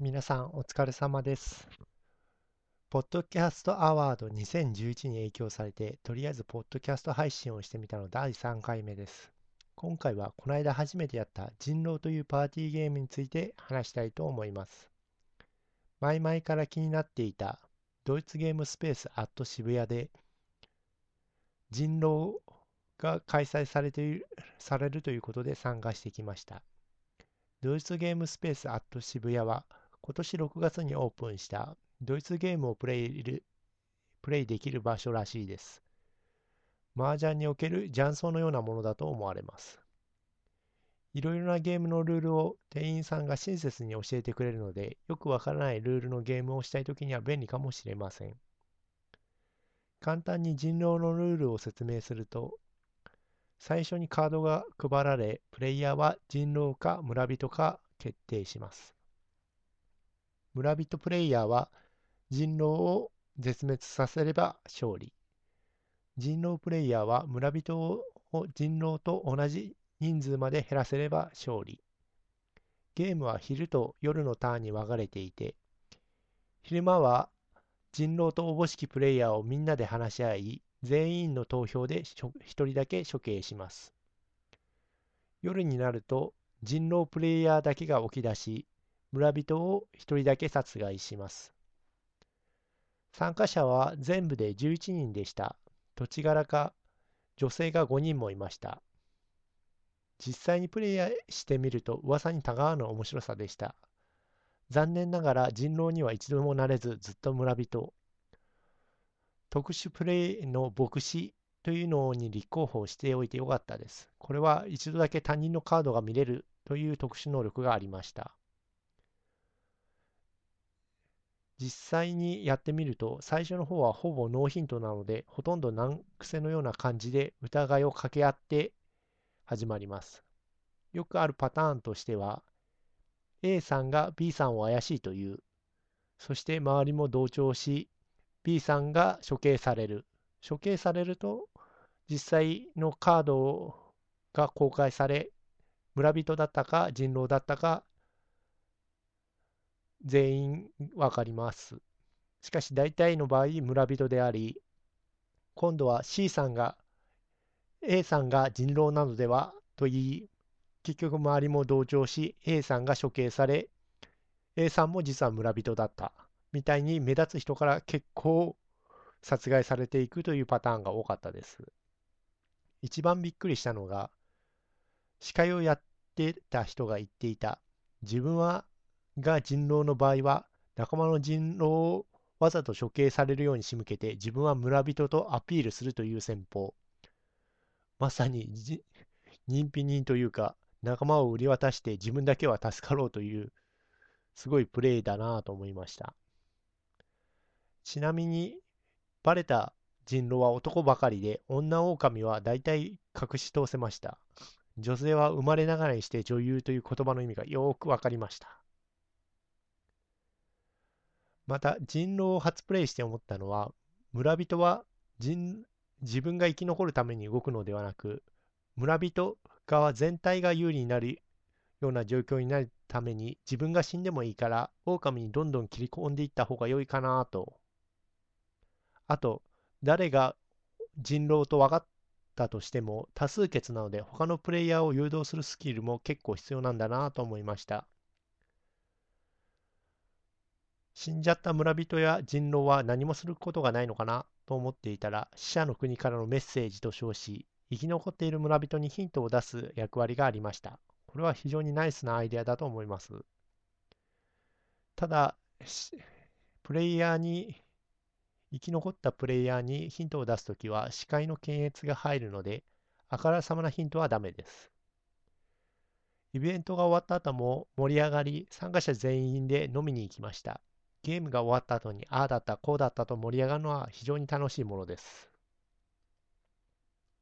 皆さんお疲れ様です。ポッドキャストアワード2011に影響されて、とりあえずポッドキャスト配信をしてみたの第3回目です。今回はこの間初めてやった人狼というパーティーゲームについて話したいと思います。前々から気になっていたドイツゲームスペースアット渋谷で人狼が開催されているされるということで参加してきました。ドイツゲームスペースアット渋谷は今年6月にオープンしたドイツゲームをプレイるプレイできる場所らしいです。麻雀における雀荘のようなものだと思われます。いろいろなゲームのルールを店員さんが親切に教えてくれるので、よくわからないルールのゲームをしたいときには便利かもしれません。簡単に人狼のルールを説明すると、最初にカードが配られ、プレイヤーは人狼か村人か決定します。村人プレイヤーは人狼を絶滅させれば勝利。人狼プレイヤーは村人を人狼と同じ人数まで減らせれば勝利。ゲームは昼と夜のターンに分かれていて、昼間は人狼とおぼしきプレイヤーをみんなで話し合い、全員の投票で1人だけ処刑します。夜になると人狼プレイヤーだけが起き出し、村人を1人だけ殺害します。参加者は全部で11人でした。土地柄か女性が5人もいました。実際にプレイしてみると噂にたがわぬ面白さでした。残念ながら人狼には一度もなれずずっと村人。特殊プレイの牧師というのに立候補しておいてよかったです。これは一度だけ他人のカードが見れるという特殊能力がありました。実際にやってみると最初の方はほぼノーヒントなのでほとんど難癖のような感じで疑いを掛け合って始まります。よくあるパターンとしては A さんが B さんを怪しいというそして周りも同調し B さんが処刑される処刑されると実際のカードが公開され村人だったか人狼だったか全員わかります。しかし大体の場合村人であり、今度は C さんが A さんが人狼なのではと言い、結局周りも同調し A さんが処刑され、A さんも実は村人だったみたいに目立つ人から結構殺害されていくというパターンが多かったです。一番びっくりしたのが、司会をやってた人が言っていた、自分はが人狼の場合は仲間の人狼をわざと処刑されるように仕向けて自分は村人とアピールするという戦法。まさに人否人というか仲間を売り渡して自分だけは助かろうというすごいプレイだなと思いました。ちなみにバレた人狼は男ばかりで女狼は大体隠し通せました。女性は生まれながらにして女優という言葉の意味がよくわかりました。また人狼を初プレイして思ったのは村人は人自分が生き残るために動くのではなく村人側全体が有利になるような状況になるために自分が死んでもいいから狼にどんどん切り込んでいった方が良いかなと。あと誰が人狼と分かったとしても多数決なので他のプレイヤーを誘導するスキルも結構必要なんだなと思いました。死んじゃった村人や人狼は何もすることがないのかな？と思っていたら死者の国からのメッセージと称し生き残っている村人にヒントを出す役割がありました。これは非常にナイスなアイデアだと思います。ただプレイヤーに生き残ったプレイヤーにヒントを出すときは視界の検閲が入るのであからさまなヒントはダメです。イベントが終わった後も盛り上がり参加者全員で飲みに行きました。ゲームが終わった後にああだったこうだったと盛り上がるのは非常に楽しいものです。